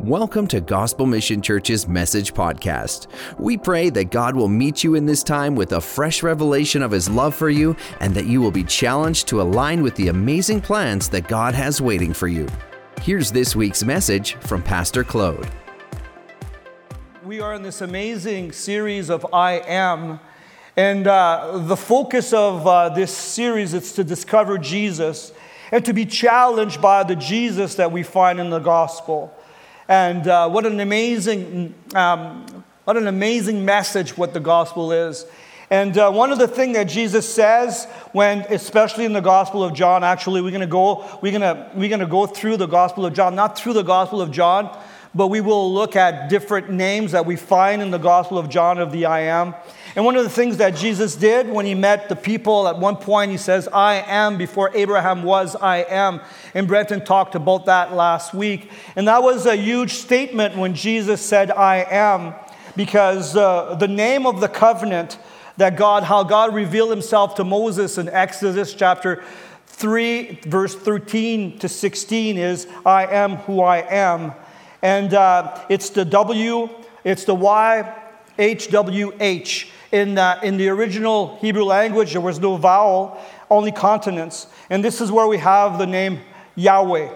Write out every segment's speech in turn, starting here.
Welcome to Gospel Mission Church's Message Podcast. We pray that God will meet you in this time with a fresh revelation of His love for you and that you will be challenged to align with the amazing plans that God has waiting for you. Here's this week's message from Pastor Claude. We are in this amazing series of I Am. And uh, the focus of uh, this series is to discover Jesus and to be challenged by the Jesus that we find in the gospel. And uh, what an amazing, um, what an amazing message what the gospel is. And uh, one of the things that Jesus says when, especially in the Gospel of John, actually, we're to go, we're to, we're going to go through the Gospel of John, not through the Gospel of John, but we will look at different names that we find in the Gospel of John of the I am. And one of the things that Jesus did when he met the people, at one point he says, I am before Abraham was, I am. And Brenton talked about that last week. And that was a huge statement when Jesus said, I am, because uh, the name of the covenant that God, how God revealed himself to Moses in Exodus chapter 3, verse 13 to 16 is, I am who I am. And uh, it's the W, it's the Y, H, W, H. In, uh, in the original Hebrew language, there was no vowel, only consonants. And this is where we have the name Yahweh.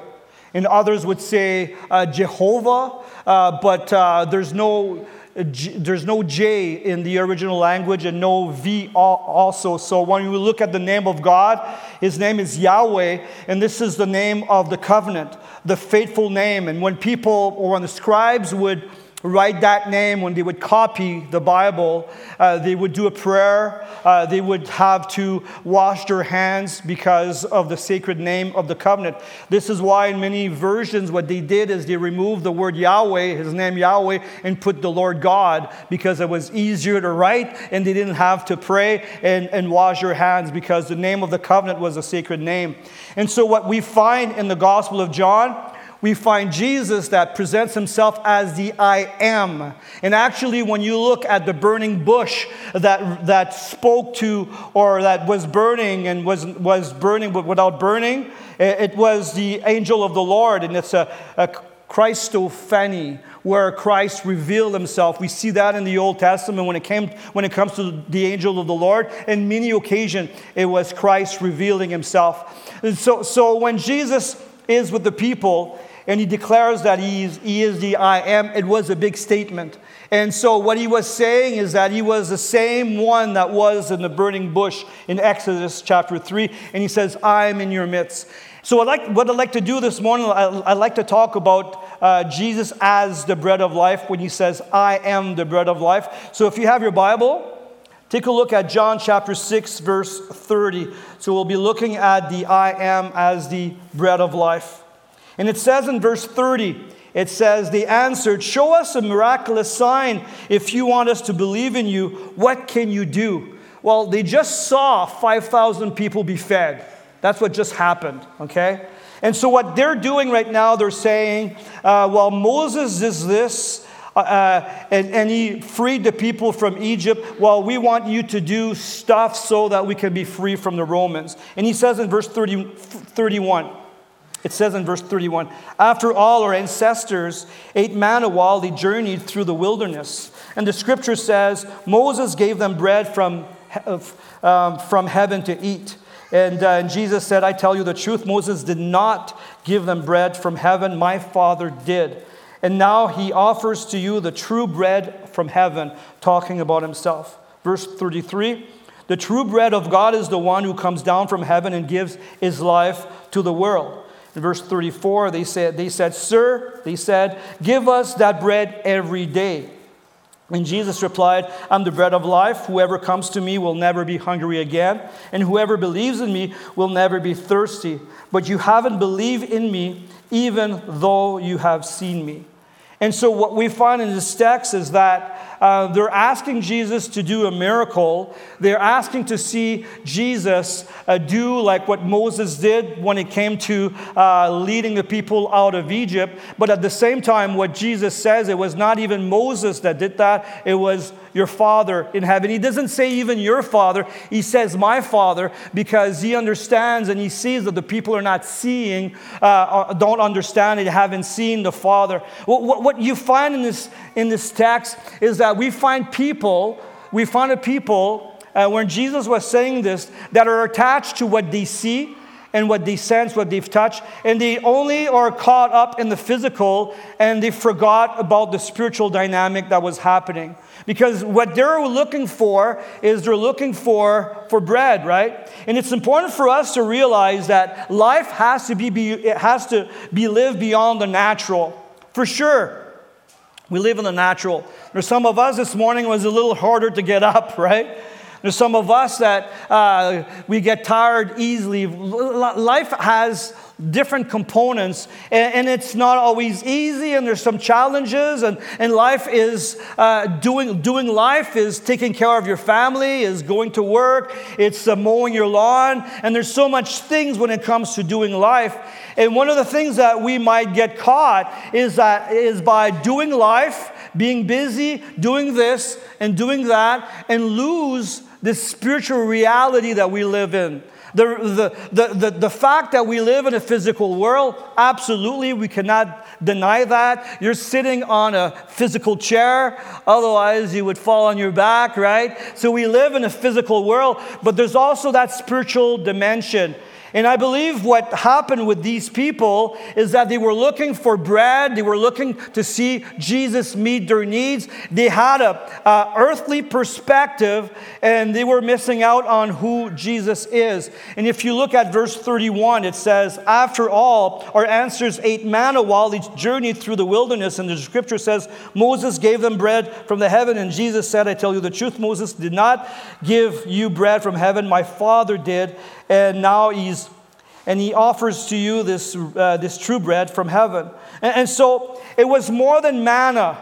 And others would say uh, Jehovah, uh, but uh, there's no there's no J in the original language and no V also. So when you look at the name of God, his name is Yahweh, and this is the name of the covenant, the faithful name. And when people or when the scribes would write that name when they would copy the Bible. Uh, they would do a prayer. Uh, they would have to wash their hands because of the sacred name of the covenant. This is why, in many versions, what they did is they removed the word Yahweh, his name Yahweh, and put the Lord God because it was easier to write and they didn't have to pray and, and wash their hands because the name of the covenant was a sacred name. And so, what we find in the Gospel of John we find Jesus that presents himself as the I am. And actually, when you look at the burning bush that, that spoke to or that was burning and was, was burning but without burning, it was the angel of the Lord. And it's a, a Christophany, where Christ revealed himself. We see that in the Old Testament when it, came, when it comes to the angel of the Lord. In many occasions, it was Christ revealing himself. And so, so when Jesus is with the people, and he declares that he is, he is the I am, it was a big statement. And so, what he was saying is that he was the same one that was in the burning bush in Exodus chapter 3. And he says, I'm in your midst. So, I'd like, what I'd like to do this morning, I'd like to talk about uh, Jesus as the bread of life when he says, I am the bread of life. So, if you have your Bible, Take a look at John chapter 6, verse 30. So we'll be looking at the I am as the bread of life. And it says in verse 30, it says, They answered, Show us a miraculous sign if you want us to believe in you. What can you do? Well, they just saw 5,000 people be fed. That's what just happened, okay? And so, what they're doing right now, they're saying, uh, Well, Moses is this. Uh, uh, and, and he freed the people from Egypt. Well, we want you to do stuff so that we can be free from the Romans. And he says in verse 30, 31, it says in verse 31 After all, our ancestors ate manna while they journeyed through the wilderness. And the scripture says Moses gave them bread from, um, from heaven to eat. And, uh, and Jesus said, I tell you the truth, Moses did not give them bread from heaven, my Father did. And now he offers to you the true bread from heaven, talking about himself. Verse 33 The true bread of God is the one who comes down from heaven and gives his life to the world. In verse 34, they said, they said, Sir, they said, give us that bread every day. And Jesus replied, I'm the bread of life. Whoever comes to me will never be hungry again, and whoever believes in me will never be thirsty. But you haven't believed in me, even though you have seen me. And so, what we find in this text is that uh, they're asking Jesus to do a miracle. They're asking to see Jesus uh, do like what Moses did when it came to uh, leading the people out of Egypt. But at the same time, what Jesus says, it was not even Moses that did that, it was your Father in heaven. He doesn't say even your Father, he says my Father because he understands and he sees that the people are not seeing, uh, uh don't understand it, haven't seen the Father. What, what you find in this, in this text is that we find people, we find a people uh, when Jesus was saying this that are attached to what they see and what they sense, what they've touched, and they only are caught up in the physical and they forgot about the spiritual dynamic that was happening. Because what they're looking for is they're looking for, for bread, right? And it's important for us to realize that life has to be, be, it has to be lived beyond the natural. For sure. We live in the natural. There's some of us this morning was a little harder to get up, right? There's some of us that uh, we get tired easily. Life has different components, and, and, it's not always easy, and there's some challenges, and, and life is uh, doing, doing life is taking care of your family, is going to work, it's uh, mowing your lawn, and there's so much things when it comes to doing life. And one of the things that we might get caught is that is by doing life, being busy, doing this and doing that, and lose this spiritual reality that we live in. The, the, the, the, the fact that we live in a physical world, absolutely, we cannot deny that. You're sitting on a physical chair, otherwise, you would fall on your back, right? So we live in a physical world, but there's also that spiritual dimension. And I believe what happened with these people is that they were looking for bread. They were looking to see Jesus meet their needs. They had a, earthly perspective, and they were missing out on who Jesus is. And if you look at verse 31, it says, "After all, our ancestors ate manna while they journeyed through the wilderness." And the scripture says, "Moses gave them bread from the heaven." And Jesus said, "I tell you the truth. Moses did not give you bread from heaven. My Father did." and now he's and he offers to you this, uh, this true bread from heaven. And, and so it was more than manna.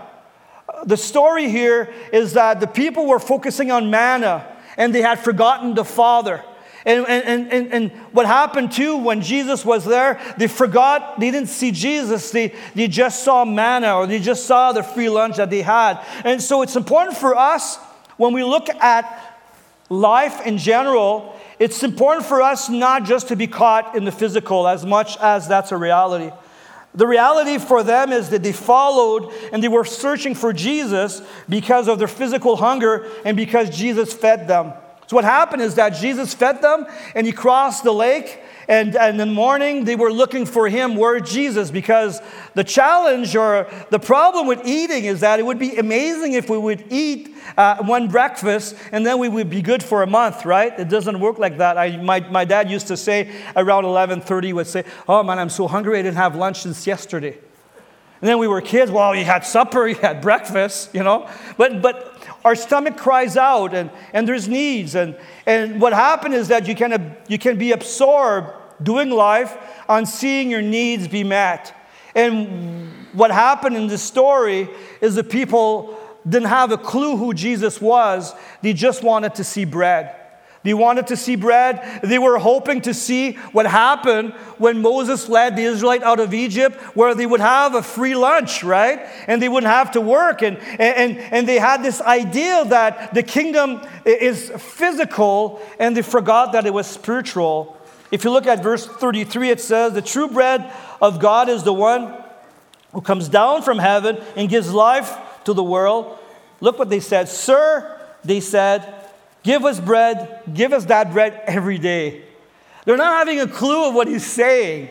The story here is that the people were focusing on manna and they had forgotten the Father. And, and, and, and what happened too when Jesus was there, they forgot, they didn't see Jesus, they, they just saw manna or they just saw the free lunch that they had. And so it's important for us when we look at life in general it's important for us not just to be caught in the physical as much as that's a reality. The reality for them is that they followed and they were searching for Jesus because of their physical hunger and because Jesus fed them. So, what happened is that Jesus fed them and he crossed the lake and, and in the morning, they were looking for him, where Jesus, because the challenge or the problem with eating is that it would be amazing if we would eat uh, one breakfast and then we would be good for a month, right? It doesn't work like that. I, my, my dad used to say around 11.30, would say, oh man, I'm so hungry, I didn't have lunch since yesterday. And then we were kids, well, you had supper, you had breakfast, you know. But, but our stomach cries out and, and there's needs. And, and what happened is that you can, you can be absorbed doing life on seeing your needs be met. And what happened in this story is the people didn't have a clue who Jesus was, they just wanted to see bread. They wanted to see bread. They were hoping to see what happened when Moses led the Israelite out of Egypt, where they would have a free lunch, right? And they wouldn't have to work. And, and, and they had this idea that the kingdom is physical, and they forgot that it was spiritual. If you look at verse 33, it says, The true bread of God is the one who comes down from heaven and gives life to the world. Look what they said. Sir, they said, give us bread, give us that bread every day. They're not having a clue of what he's saying.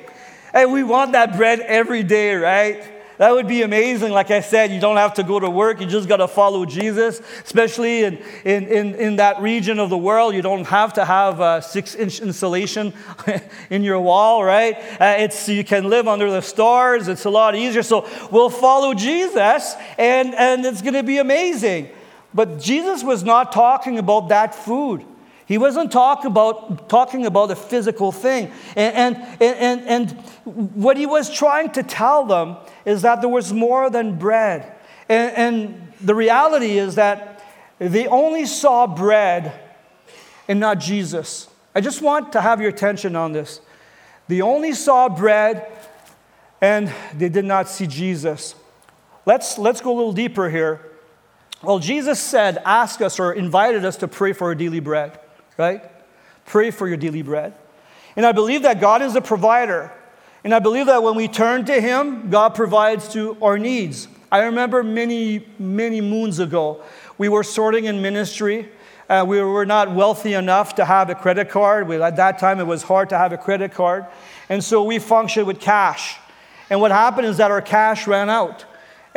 Hey, we want that bread every day, right? That would be amazing. Like I said, you don't have to go to work. You just got to follow Jesus, especially in, in, in, in, that region of the world. You don't have to have a six inch insulation in your wall, right? Uh, it's, you can live under the stars. It's a lot easier. So we'll follow Jesus, and, and it's going to be amazing. But Jesus was not talking about that food. He wasn't about, talking about a physical thing. And, and, and, and what he was trying to tell them is that there was more than bread. And, and the reality is that they only saw bread and not Jesus. I just want to have your attention on this. They only saw bread and they did not see Jesus. Let's, let's go a little deeper here. Well, Jesus said, ask us or invited us to pray for our daily bread, right? Pray for your daily bread. And I believe that God is a provider. And I believe that when we turn to Him, God provides to our needs. I remember many, many moons ago, we were sorting in ministry. Uh, we were not wealthy enough to have a credit card. We, at that time, it was hard to have a credit card. And so we functioned with cash. And what happened is that our cash ran out.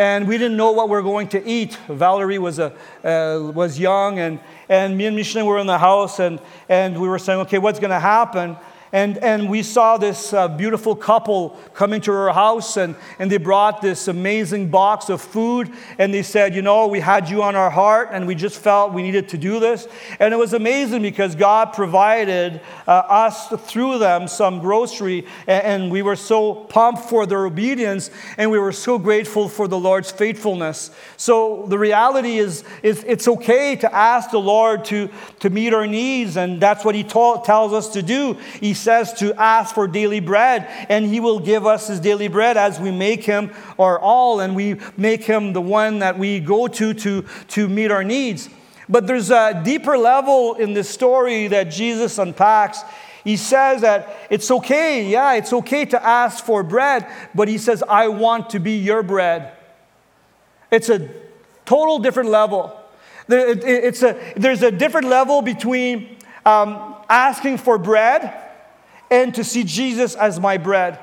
And we didn't know what we were going to eat. Valerie was, a, uh, was young, and, and me and Michelin were in the house, and, and we were saying, okay, what's going to happen? And, and we saw this uh, beautiful couple come into our house, and, and they brought this amazing box of food. And they said, You know, we had you on our heart, and we just felt we needed to do this. And it was amazing because God provided uh, us through them some grocery, and, and we were so pumped for their obedience, and we were so grateful for the Lord's faithfulness. So the reality is, is it's okay to ask the Lord to, to meet our needs, and that's what He ta- tells us to do. He says to ask for daily bread, and He will give us His daily bread as we make Him our all and we make Him the one that we go to to, to meet our needs. But there's a deeper level in this story that Jesus unpacks. He says that it's okay, yeah, it's okay to ask for bread, but He says, I want to be your bread. It's a total different level. It's a, there's a different level between um, asking for bread and to see Jesus as my bread.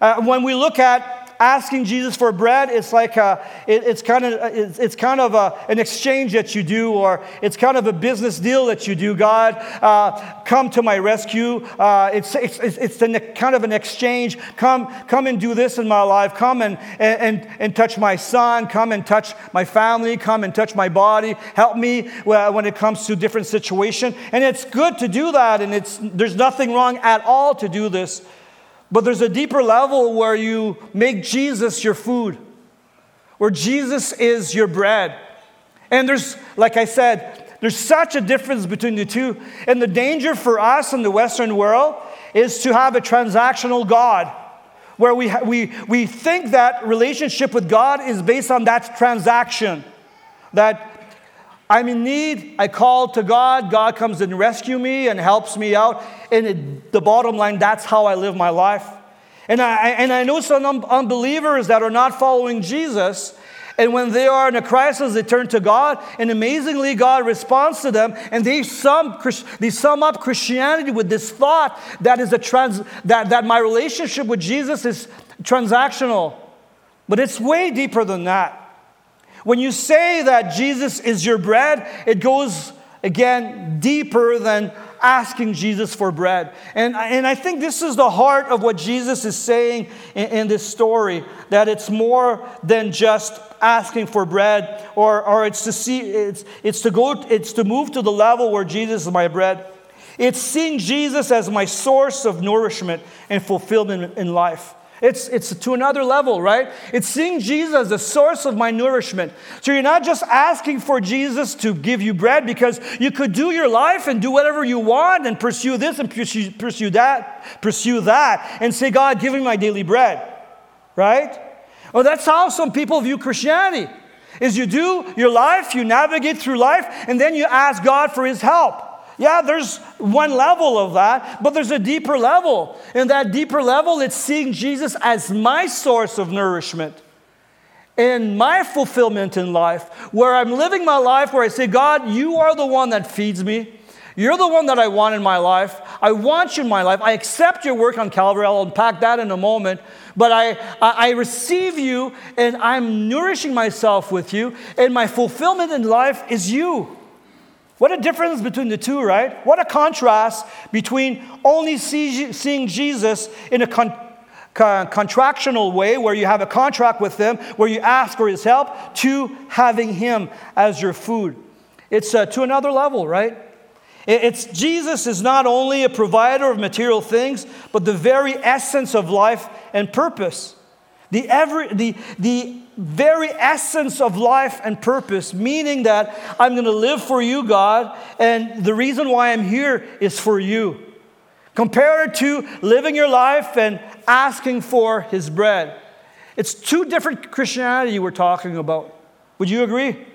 Uh, when we look at asking Jesus for bread, it's like a, it, it's kind of it's, it's kind of a, an exchange that you do, or it's kind of a business deal that you do. God, uh, come to my rescue. Uh, it's it's it's kind of an exchange. Come come and do this in my life. Come and, and and touch my son. Come and touch my family. Come and touch my body. Help me when it comes to different situation. And it's good to do that, and it's there's nothing wrong at all to do this. But there's a deeper level where you make Jesus your food, where Jesus is your bread. And there's, like I said, there's such a difference between the two. And the danger for us in the Western world is to have a transactional God where we, we, we think that relationship with God is based on that transaction. That I'm in need. I call to God. God comes and rescue me and helps me out. And it, the bottom line, that's how I live my life. And I, and I know some unbelievers that are not following Jesus. And when they are in a crisis, they turn to God, and amazingly, God responds to them, and they sum, they sum up Christianity with this thought that is a trans, that, that my relationship with Jesus is transactional. But it's way deeper than that. When you say that Jesus is your bread, it goes again deeper than asking Jesus for bread. And, and I think this is the heart of what Jesus is saying in, in this story that it's more than just asking for bread or, or it's to see it's, it's to go it's to move to the level where jesus is my bread it's seeing jesus as my source of nourishment and fulfillment in life it's, it's to another level, right? It's seeing Jesus as the source of my nourishment. So you're not just asking for Jesus to give you bread because you could do your life and do whatever you want and pursue this and pursue, pursue that, pursue that, and say, God, give me my daily bread, right? Well, that's how some people view Christianity. Is you do your life, you navigate through life, and then you ask God for his help. Yeah, there's one level of that, but there's a deeper level. And that deeper level, it's seeing Jesus as my source of nourishment and my fulfillment in life, where I'm living my life where I say, God, you are the one that feeds me. You're the one that I want in my life. I want you in my life. I accept your work on Calvary. I'll unpack that in a moment. But I, I, I receive you and I'm nourishing myself with you, and my fulfillment in life is you. What a difference between the two, right? What a contrast between only see, seeing Jesus in a con, con, contractional way, where you have a contract with Him, where you ask for His help, to having Him as your food. It's uh, to another level, right? It's Jesus is not only a provider of material things, but the very essence of life and purpose. The, every, the, the very essence of life and purpose, meaning that I'm going to live for you, God, and the reason why I'm here is for you. Compare it to living your life and asking for his bread. It's two different Christianity we're talking about. Would you agree?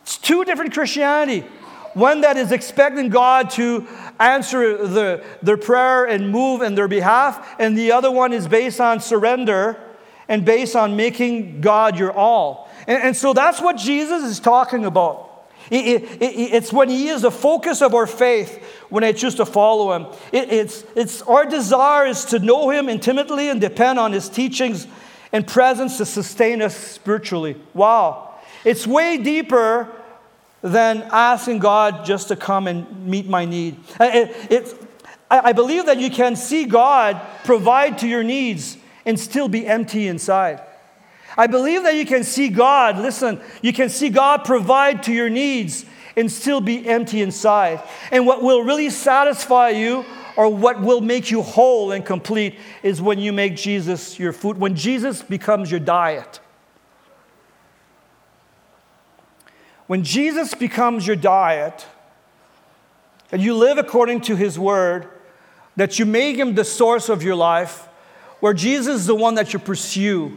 It's two different Christianity. One that is expecting God to answer the, their prayer and move in their behalf, and the other one is based on surrender and based on making God your all. And, and so that's what Jesus is talking about. It, it, it, it's when He is the focus of our faith when I choose to follow Him. it's, it's our desire is to know Him intimately and depend on His teachings and presence to sustain us spiritually. Wow. It's way deeper than asking God just to come and meet my need. It, I believe that you can see God provide to your needs and still be empty inside. I believe that you can see God, listen, you can see God provide to your needs and still be empty inside. And what will really satisfy you or what will make you whole and complete is when you make Jesus your food, when Jesus becomes your diet. When Jesus becomes your diet, and you live according to his word, that you make him the source of your life, where Jesus is the one that you pursue.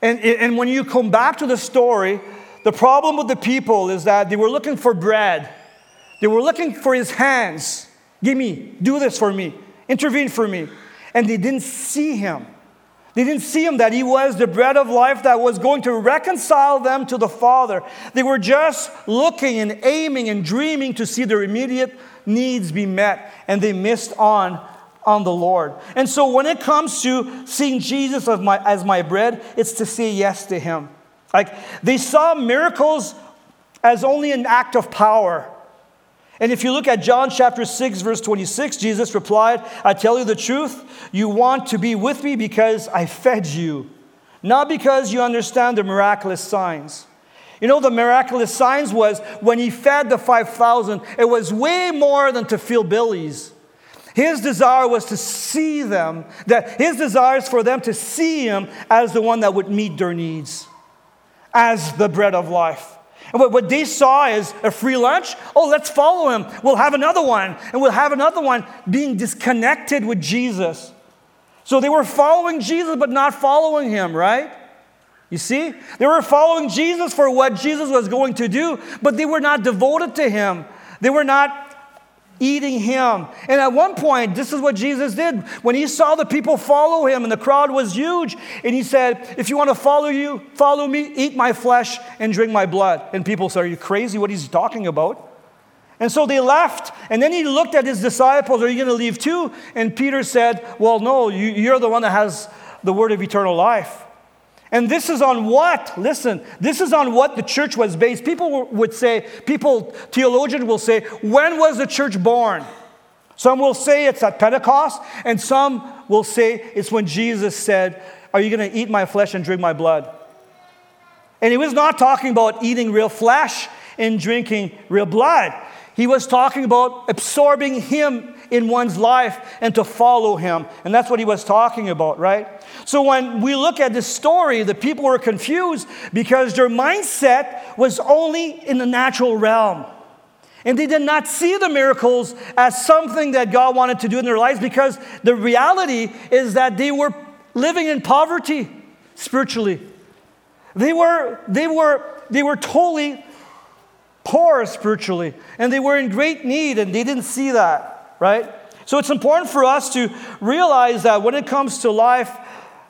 And, and when you come back to the story, the problem with the people is that they were looking for bread. They were looking for his hands. Give me, do this for me, intervene for me. And they didn't see him. They didn't see him that he was the bread of life that was going to reconcile them to the Father. They were just looking and aiming and dreaming to see their immediate needs be met, and they missed on on the Lord. And so when it comes to seeing Jesus as my, as my bread, it's to say yes to him. Like they saw miracles as only an act of power. And if you look at John chapter 6, verse 26, Jesus replied, I tell you the truth, you want to be with me because I fed you, not because you understand the miraculous signs. You know, the miraculous signs was when he fed the 5,000, it was way more than to fill bellies. His desire was to see them, that his desire is for them to see him as the one that would meet their needs, as the bread of life. And what, they saw is a free lunch. Oh, let's follow him. We'll have another one, and we'll have another one being disconnected with Jesus. So they were following Jesus, but not following him, right? You see? They were following Jesus for what Jesus was going to do, but they were not devoted to him. They were not eating him. And at one point, this is what Jesus did. When he saw the people follow him and the crowd was huge, and he said, If you want to follow you, follow me, eat my flesh and drink my blood. And people said, Are you crazy? What is he talking about? And so they left. And then he looked at his disciples, Are you going to leave too? And Peter said, Well, no, you're the one that has the word of eternal life. And this is on what? Listen, this is on what the church was based. People would say, people, theologians will say, when was the church born? Some will say it's at Pentecost, and some will say it's when Jesus said, Are you going to eat my flesh and drink my blood? And he was not talking about eating real flesh and drinking real blood. He was talking about absorbing him in one's life and to follow him. And that's what he was talking about, right? So when we look at this story, the people were confused because their mindset was only in the natural realm. And they did not see the miracles as something that God wanted to do in their lives because the reality is that they were living in poverty spiritually. They were, they were, they were totally poor spiritually, and they were in great need, and they didn't see that right? So it's important for us to realize that when it comes to life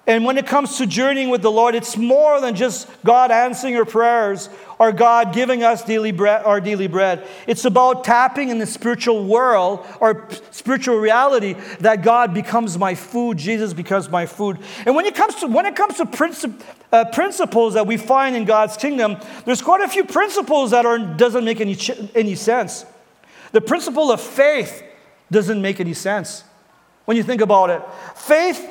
and when it comes to journeying with the Lord, it's more than just God answering our prayers or God giving us daily bread, our daily bread. It's about tapping in the spiritual world or spiritual reality that God becomes my food, Jesus becomes my food. And when it comes to when it comes to princip- uh, principles that we find in God's kingdom, there's quite a few principles that are doesn't make any any sense. The principle of faith doesn't make any sense when you think about it. Faith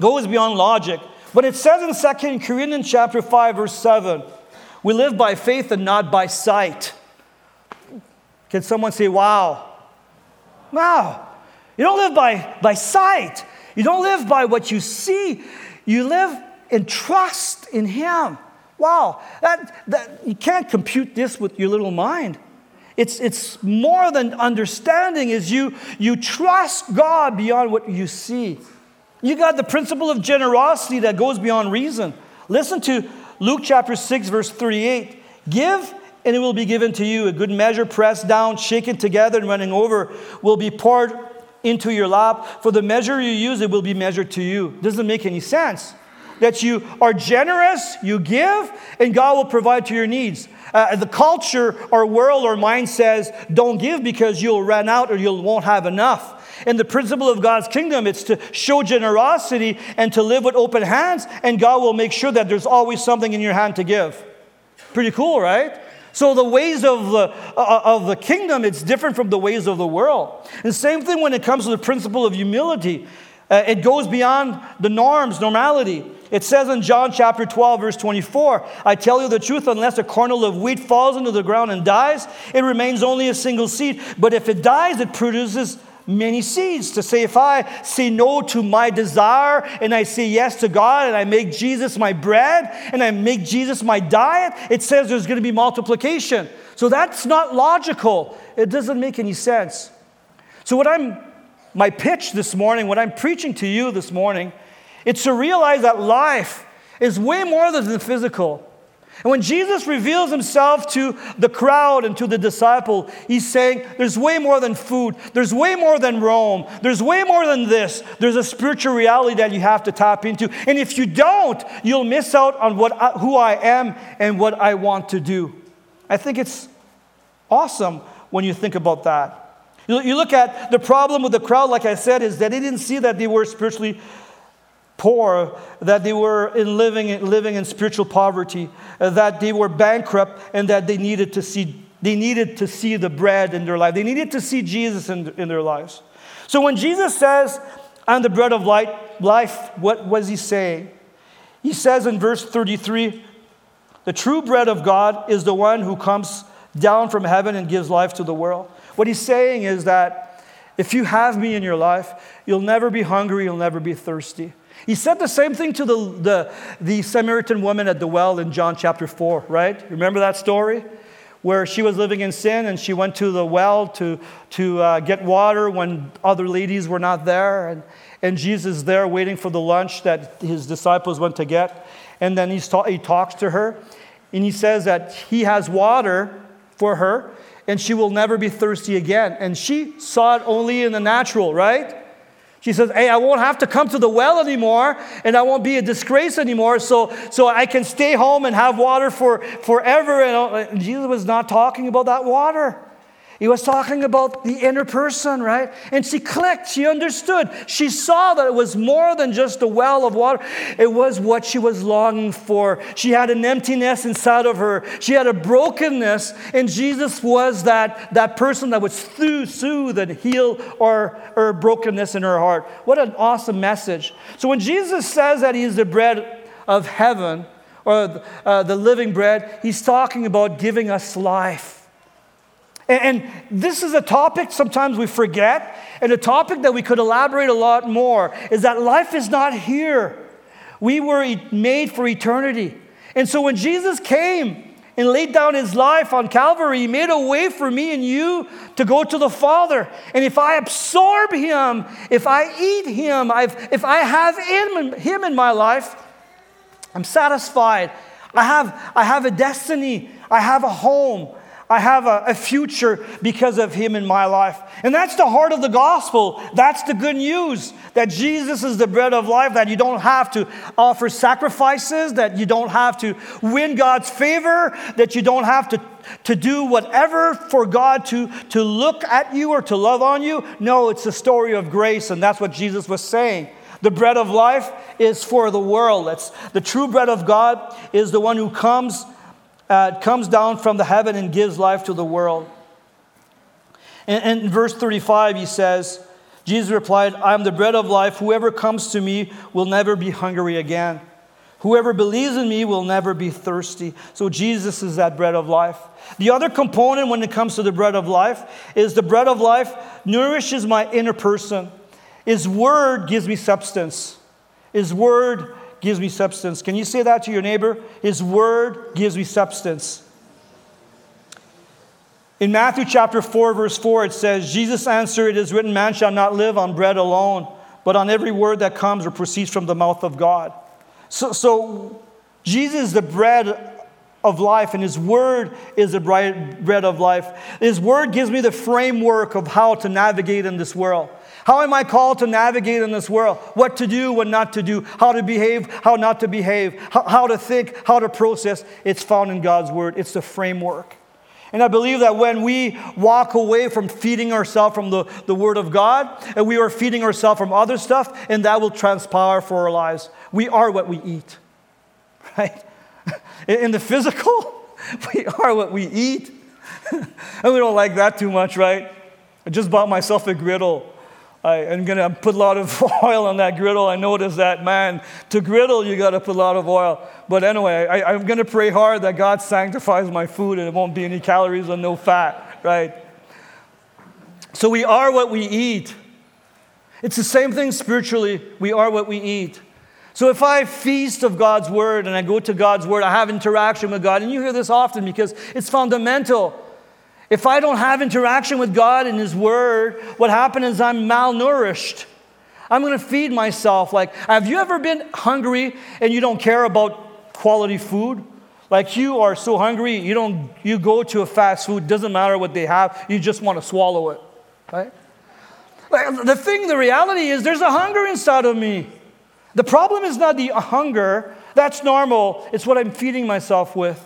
goes beyond logic. But it says in 2 Corinthians chapter 5, verse 7, we live by faith and not by sight. Can someone say, wow? Wow. You don't live by, by sight. You don't live by what you see. You live in trust in Him. Wow, that, that, you can't compute this with your little mind. It's, it's more than understanding is you, you trust God beyond what you see. You got the principle of generosity that goes beyond reason. Listen to Luke chapter 6, verse 38. Give and it will be given to you. A good measure, pressed down, shaken together, and running over, will be poured into your lap. For the measure you use, it will be measured to you. Doesn't make any sense. That you are generous, you give, and God will provide to your needs. Uh, the culture or world or mind says, don't give because you'll run out or you won't have enough. And the principle of God's kingdom, it's to show generosity and to live with open hands, and God will make sure that there's always something in your hand to give. Pretty cool, right? So the ways of the, uh, of the kingdom, it's different from the ways of the world. And same thing when it comes to the principle of humility. Uh, it goes beyond the norms, normality. It says in John chapter 12, verse 24, I tell you the truth, unless a kernel of wheat falls into the ground and dies, it remains only a single seed. But if it dies, it produces many seeds. To say, if I say no to my desire and I say yes to God and I make Jesus my bread and I make Jesus my diet, it says there's going to be multiplication. So that's not logical. It doesn't make any sense. So, what I'm, my pitch this morning, what I'm preaching to you this morning, it's to realize that life is way more than the physical. And when Jesus reveals himself to the crowd and to the disciple, he's saying, There's way more than food. There's way more than Rome. There's way more than this. There's a spiritual reality that you have to tap into. And if you don't, you'll miss out on what I, who I am and what I want to do. I think it's awesome when you think about that. You look at the problem with the crowd, like I said, is that they didn't see that they were spiritually poor, that they were in living, living in spiritual poverty, uh, that they were bankrupt, and that they needed to see, they needed to see the bread in their life. They needed to see Jesus in, in their lives. So when Jesus says, I'm the bread of light, life, what was he saying? He says in verse 33 the true bread of God is the one who comes down from heaven and gives life to the world. What he's saying is that if you have me in your life, you'll never be hungry, you'll never be thirsty. He said the same thing to the, the, the Samaritan woman at the well in John chapter 4, right? Remember that story? Where she was living in sin and she went to the well to, to uh, get water when other ladies were not there. And, and Jesus there waiting for the lunch that his disciples went to get. And then he's ta- he talks to her and he says that he has water for her and she will never be thirsty again. And she saw it only in the natural, right? She says, Hey, I won't have to come to the well anymore, and I won't be a disgrace anymore, so, so I can stay home and have water for forever. And uh, Jesus was not talking about that water. He was talking about the inner person, right? And she clicked. She understood. She saw that it was more than just a well of water, it was what she was longing for. She had an emptiness inside of her, she had a brokenness, and Jesus was that, that person that would soothe and heal our, our brokenness in her heart. What an awesome message. So when Jesus says that He is the bread of heaven, or uh, the living bread, He's talking about giving us life. And, this is a topic sometimes we forget, and a topic that we could elaborate a lot more is that life is not here. We were made for eternity. And so when Jesus came and laid down his life on Calvary, he made a way for me and you to go to the Father. And if I absorb him, if I eat him, I've, if I have him, in my life, I'm satisfied. I have, I have a destiny. I have a home. I have a, a, future because of him in my life. And that's the heart of the gospel. That's the good news that Jesus is the bread of life, that you don't have to offer sacrifices, that you don't have to win God's favor, that you don't have to, to do whatever for God to, to look at you or to love on you. No, it's a story of grace, and that's what Jesus was saying. The bread of life is for the world. That's the true bread of God is the one who comes uh, comes down from the heaven and gives life to the world. And, in verse 35, he says, Jesus replied, I am the bread of life. Whoever comes to me will never be hungry again. Whoever believes in me will never be thirsty. So Jesus is that bread of life. The other component when it comes to the bread of life is the bread of life nourishes my inner person. His word gives me substance. His word gives me substance. Can you say that to your neighbor? His word gives me substance. In Matthew chapter 4, verse 4, it says, Jesus answered, It is written, Man shall not live on bread alone, but on every word that comes or proceeds from the mouth of God. So, so Jesus is the bread of life, and His Word is the bread of life. His Word gives me the framework of how to navigate in this world. How am I called to navigate in this world? What to do, what not to do, how to behave, how not to behave, how, how to think, how to process. It's found in God's Word, it's the framework. And I believe that when we walk away from feeding ourselves from the, the Word of God, and we are feeding ourselves from other stuff, and that will transpire for our lives. We are what we eat, right? In the physical, we are what we eat. and we don't like that too much, right? I just bought myself a griddle. I am going to put a lot of oil on that griddle. I noticed that, man, to griddle, you got to put a lot of oil. But anyway, I, am going to pray hard that God sanctifies my food and it won't be any calories and no fat, right? So we are what we eat. It's the same thing spiritually. We are what we eat. So if I feast of God's word and I go to God's word, I have interaction with God. And you hear this often because it's fundamental. If I don't have interaction with God and His Word, what happens is I'm malnourished. I'm going to feed myself. Like, have you ever been hungry and you don't care about quality food? Like you are so hungry, you don't you go to a fast food, doesn't matter what they have, you just want to swallow it. Right? Like, the thing, the reality is there's a hunger inside of me. The problem is not the hunger, that's normal. It's what I'm feeding myself with.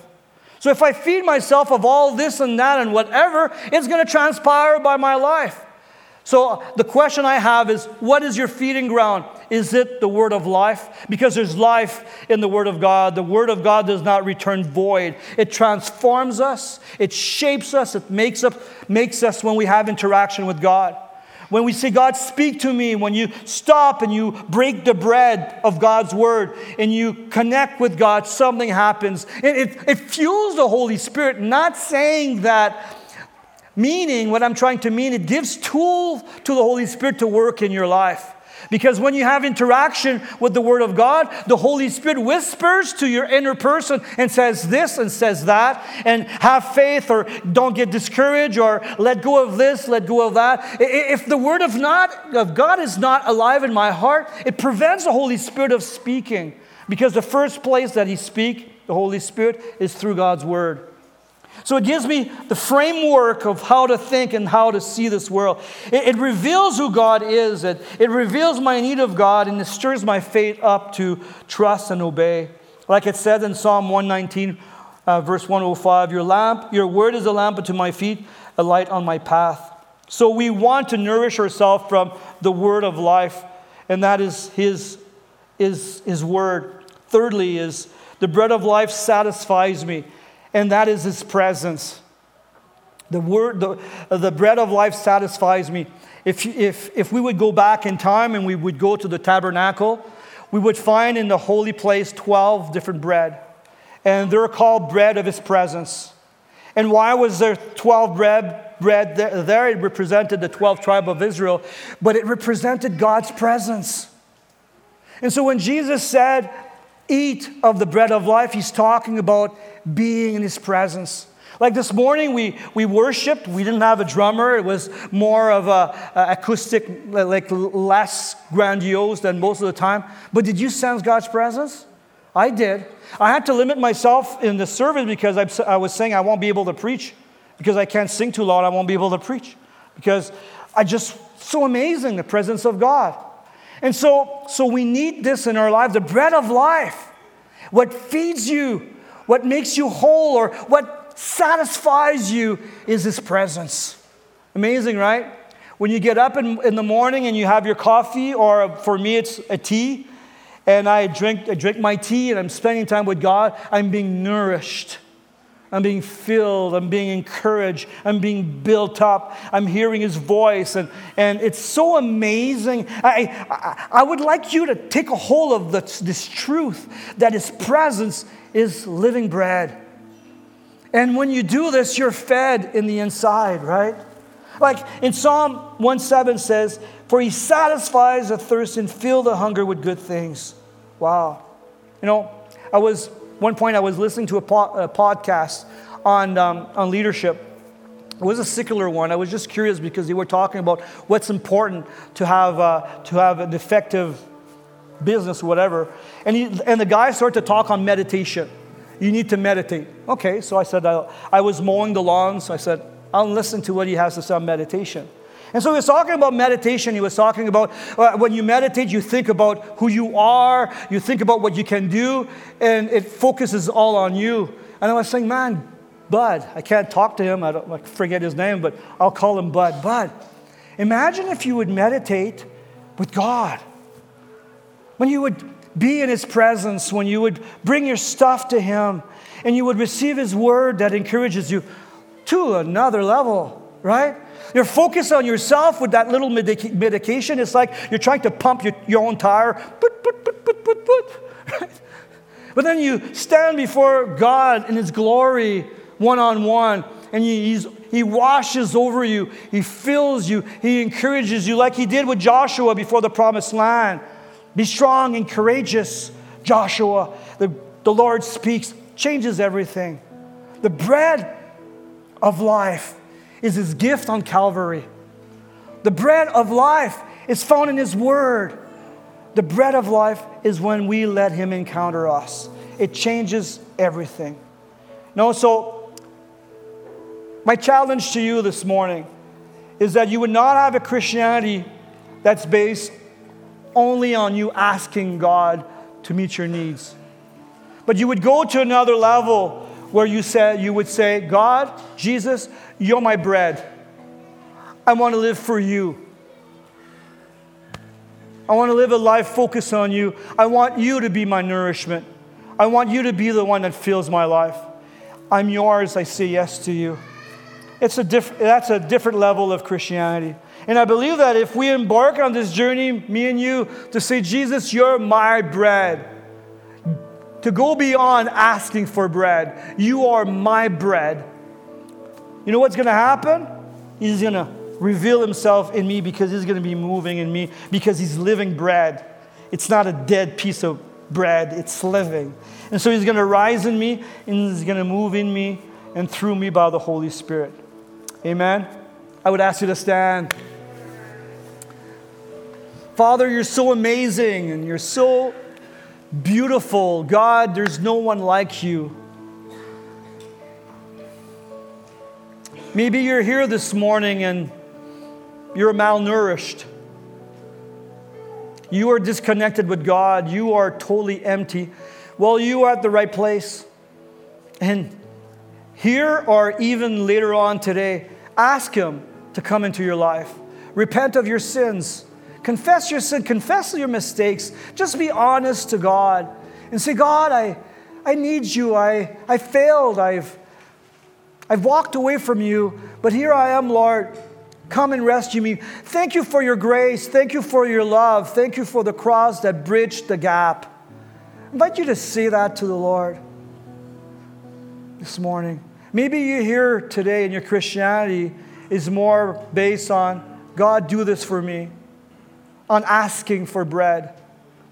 So if I feed myself of all this and that and whatever, it's going to transpire by my life. So uh, the question I have is what is your feeding ground? Is it the word of life? Because there's life in the word of God. The word of God does not return void. It transforms us, it shapes us, it makes, up, makes us when we have interaction with God. When we say, God, speak to me, when you stop and you break the bread of God's word and you connect with God, something happens. It, it, it fuels the Holy Spirit, not saying that meaning what i'm trying to mean it gives tool to the holy spirit to work in your life because when you have interaction with the Word of God, the Holy Spirit whispers to your inner person and says this and says that, and have faith or don't get discouraged or let go of this, let go of that. If the Word of, not, of God is not alive in my heart, it prevents the Holy Spirit of speaking. Because the first place that He speaks, the Holy Spirit, is through God's Word. So it gives me the framework of how to think and how to see this world. It, it, reveals who God is, it, it reveals my need of God, and it stirs my faith up to trust and obey. Like it says in Psalm 119, uh, verse 105 Your lamp, your word is a lamp unto my feet, a light on my path. So we want to nourish ourselves from the word of life, and that is his, his, his word. Thirdly, is the bread of life satisfies me and that is His presence. The, word, the, the bread of life satisfies me. If, if, if we would go back in time and we would go to the tabernacle, we would find in the holy place 12 different bread. And they're called bread of his presence. And why was there 12 bread, bread there? It represented the 12 tribe of Israel, but it represented God's presence. And so when Jesus said, Eat of the bread of life, he's talking about being in His presence. Like this morning, we, we worshiped. We didn't have a drummer. It was more of a, a, acoustic, like less grandiose than most of the time. But did you sense God's presence? I did. I had to limit myself in the service because I, I was saying I won't be able to preach because I can't sing too loud. I won't be able to preach because I just so amazing the presence of God. And so, so we need this in our lives, the bread of life. What feeds you what makes you whole or what satisfies you is His presence. Amazing, right? When you get up in, in the morning and you have your coffee, or for me, it's a tea, and I drink, I drink my tea and I'm spending time with God, I'm being nourished. I'm being filled. I'm being encouraged. I'm being built up. I'm hearing his voice. And, and it's so amazing. I, I, I would like you to take a hold of this, this truth that his presence is living bread. And when you do this, you're fed in the inside, right? Like in Psalm 1 7 says, For he satisfies the thirst and fill the hunger with good things. Wow. You know, I was, one point I was listening to a, po- a podcast on, um, on leadership. It was a secular one. I was just curious because they were talking about what's important to have, uh, to have an effective business, whatever. And, he, and the guy started to talk on meditation. You need to meditate. Okay, so I said, I, I was mowing the lawn, so I said, I'll listen to what he has to say on meditation. And so he was talking about meditation. He was talking about uh, when you meditate, you think about who you are, you think about what you can do, and it focuses all on you. And I was saying, man, Bud, I can't talk to him, I, I forget his name, but I'll call him Bud. Bud, imagine if you would meditate with God. When you would be in his presence, when you would bring your stuff to him, and you would receive his word that encourages you to another level, right? You're focused on yourself with that little medic- medication. It's like you're trying to pump your, your own tire. Put, put, put, put, put, put. Right? But then you stand before God in His glory one on one, and He washes over you, He fills you, He encourages you, like He did with Joshua before the promised land. Be strong and courageous, Joshua. The, the Lord speaks, changes everything. The bread of life is his gift on Calvary. The bread of life is found in his word. The bread of life is when we let him encounter us. It changes everything. No, so my challenge to you this morning is that you would not have a Christianity that's based only on you asking God to meet your needs. But you would go to another level where you said you would say, God, Jesus, you're my bread. I want to live for you. I want to live a life focused on you. I want you to be my nourishment. I want you to be the one that fills my life. I'm yours. I say yes to you. It's a diff- that's a different level of Christianity. And I believe that if we embark on this journey, me and you, to say, Jesus, you're my bread, to go beyond asking for bread. You are my bread. You know what's going to happen? He's going to reveal himself in me because he's going to be moving in me because he's living bread. It's not a dead piece of bread, it's living. And so he's going to rise in me and he's going to move in me and through me by the Holy Spirit. Amen. I would ask you to stand. Father, you're so amazing and you're so beautiful. God, there's no one like you. Maybe you're here this morning and you're malnourished. You are disconnected with God. You are totally empty. Well, you are at the right place. And here or even later on today, ask Him to come into your life. Repent of your sins Confess your sin, confess your mistakes. Just be honest to God and say, God, I, I need you. I, I failed. I've, I've walked away from you, but here I am, Lord. Come and rescue me. Thank you for your grace. Thank you for your love. Thank you for the cross that bridged the gap. I invite you to say that to the Lord this morning. Maybe you're here today and your Christianity is more based on God, do this for me on asking for bread.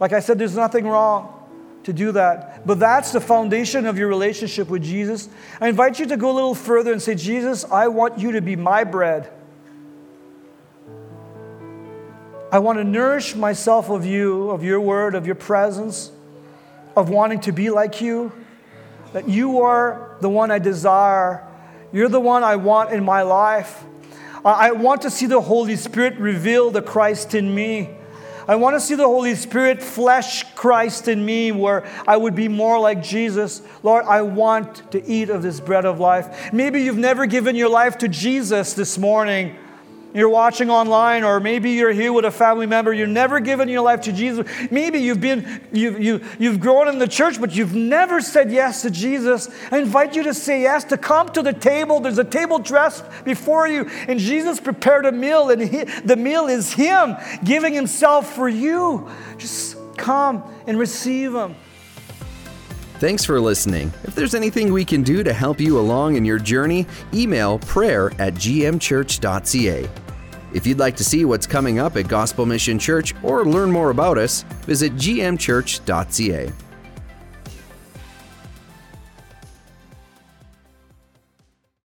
Like I said, there's nothing wrong to do that. But that's the foundation of your relationship with Jesus. I invite you to go a little further and say, Jesus, I want you to be my bread. I want to nourish myself of you, of your word, of your presence, of wanting to be like you. That you are the one I desire. You're the one I want in my life. I want to see the Holy Spirit reveal the Christ in me. I want to see the Holy Spirit flesh Christ in me where I would be more like Jesus. Lord, I want to eat of this bread of life. Maybe you've never given your life to Jesus this morning you're watching online, or maybe you're here with a family member, you've never given your life to Jesus. Maybe you've been, you've, you, you've grown in the church, but you've never said yes to Jesus. I invite you to say yes, to come to the table. There's a table dressed before you, and Jesus prepared a meal, and he, the meal is Him giving Himself for you. Just come and receive Him. Thanks for listening. If there's anything we can do to help you along in your journey, email prayer at gmchurch.ca. If you'd like to see what's coming up at Gospel Mission Church or learn more about us, visit gmchurch.ca.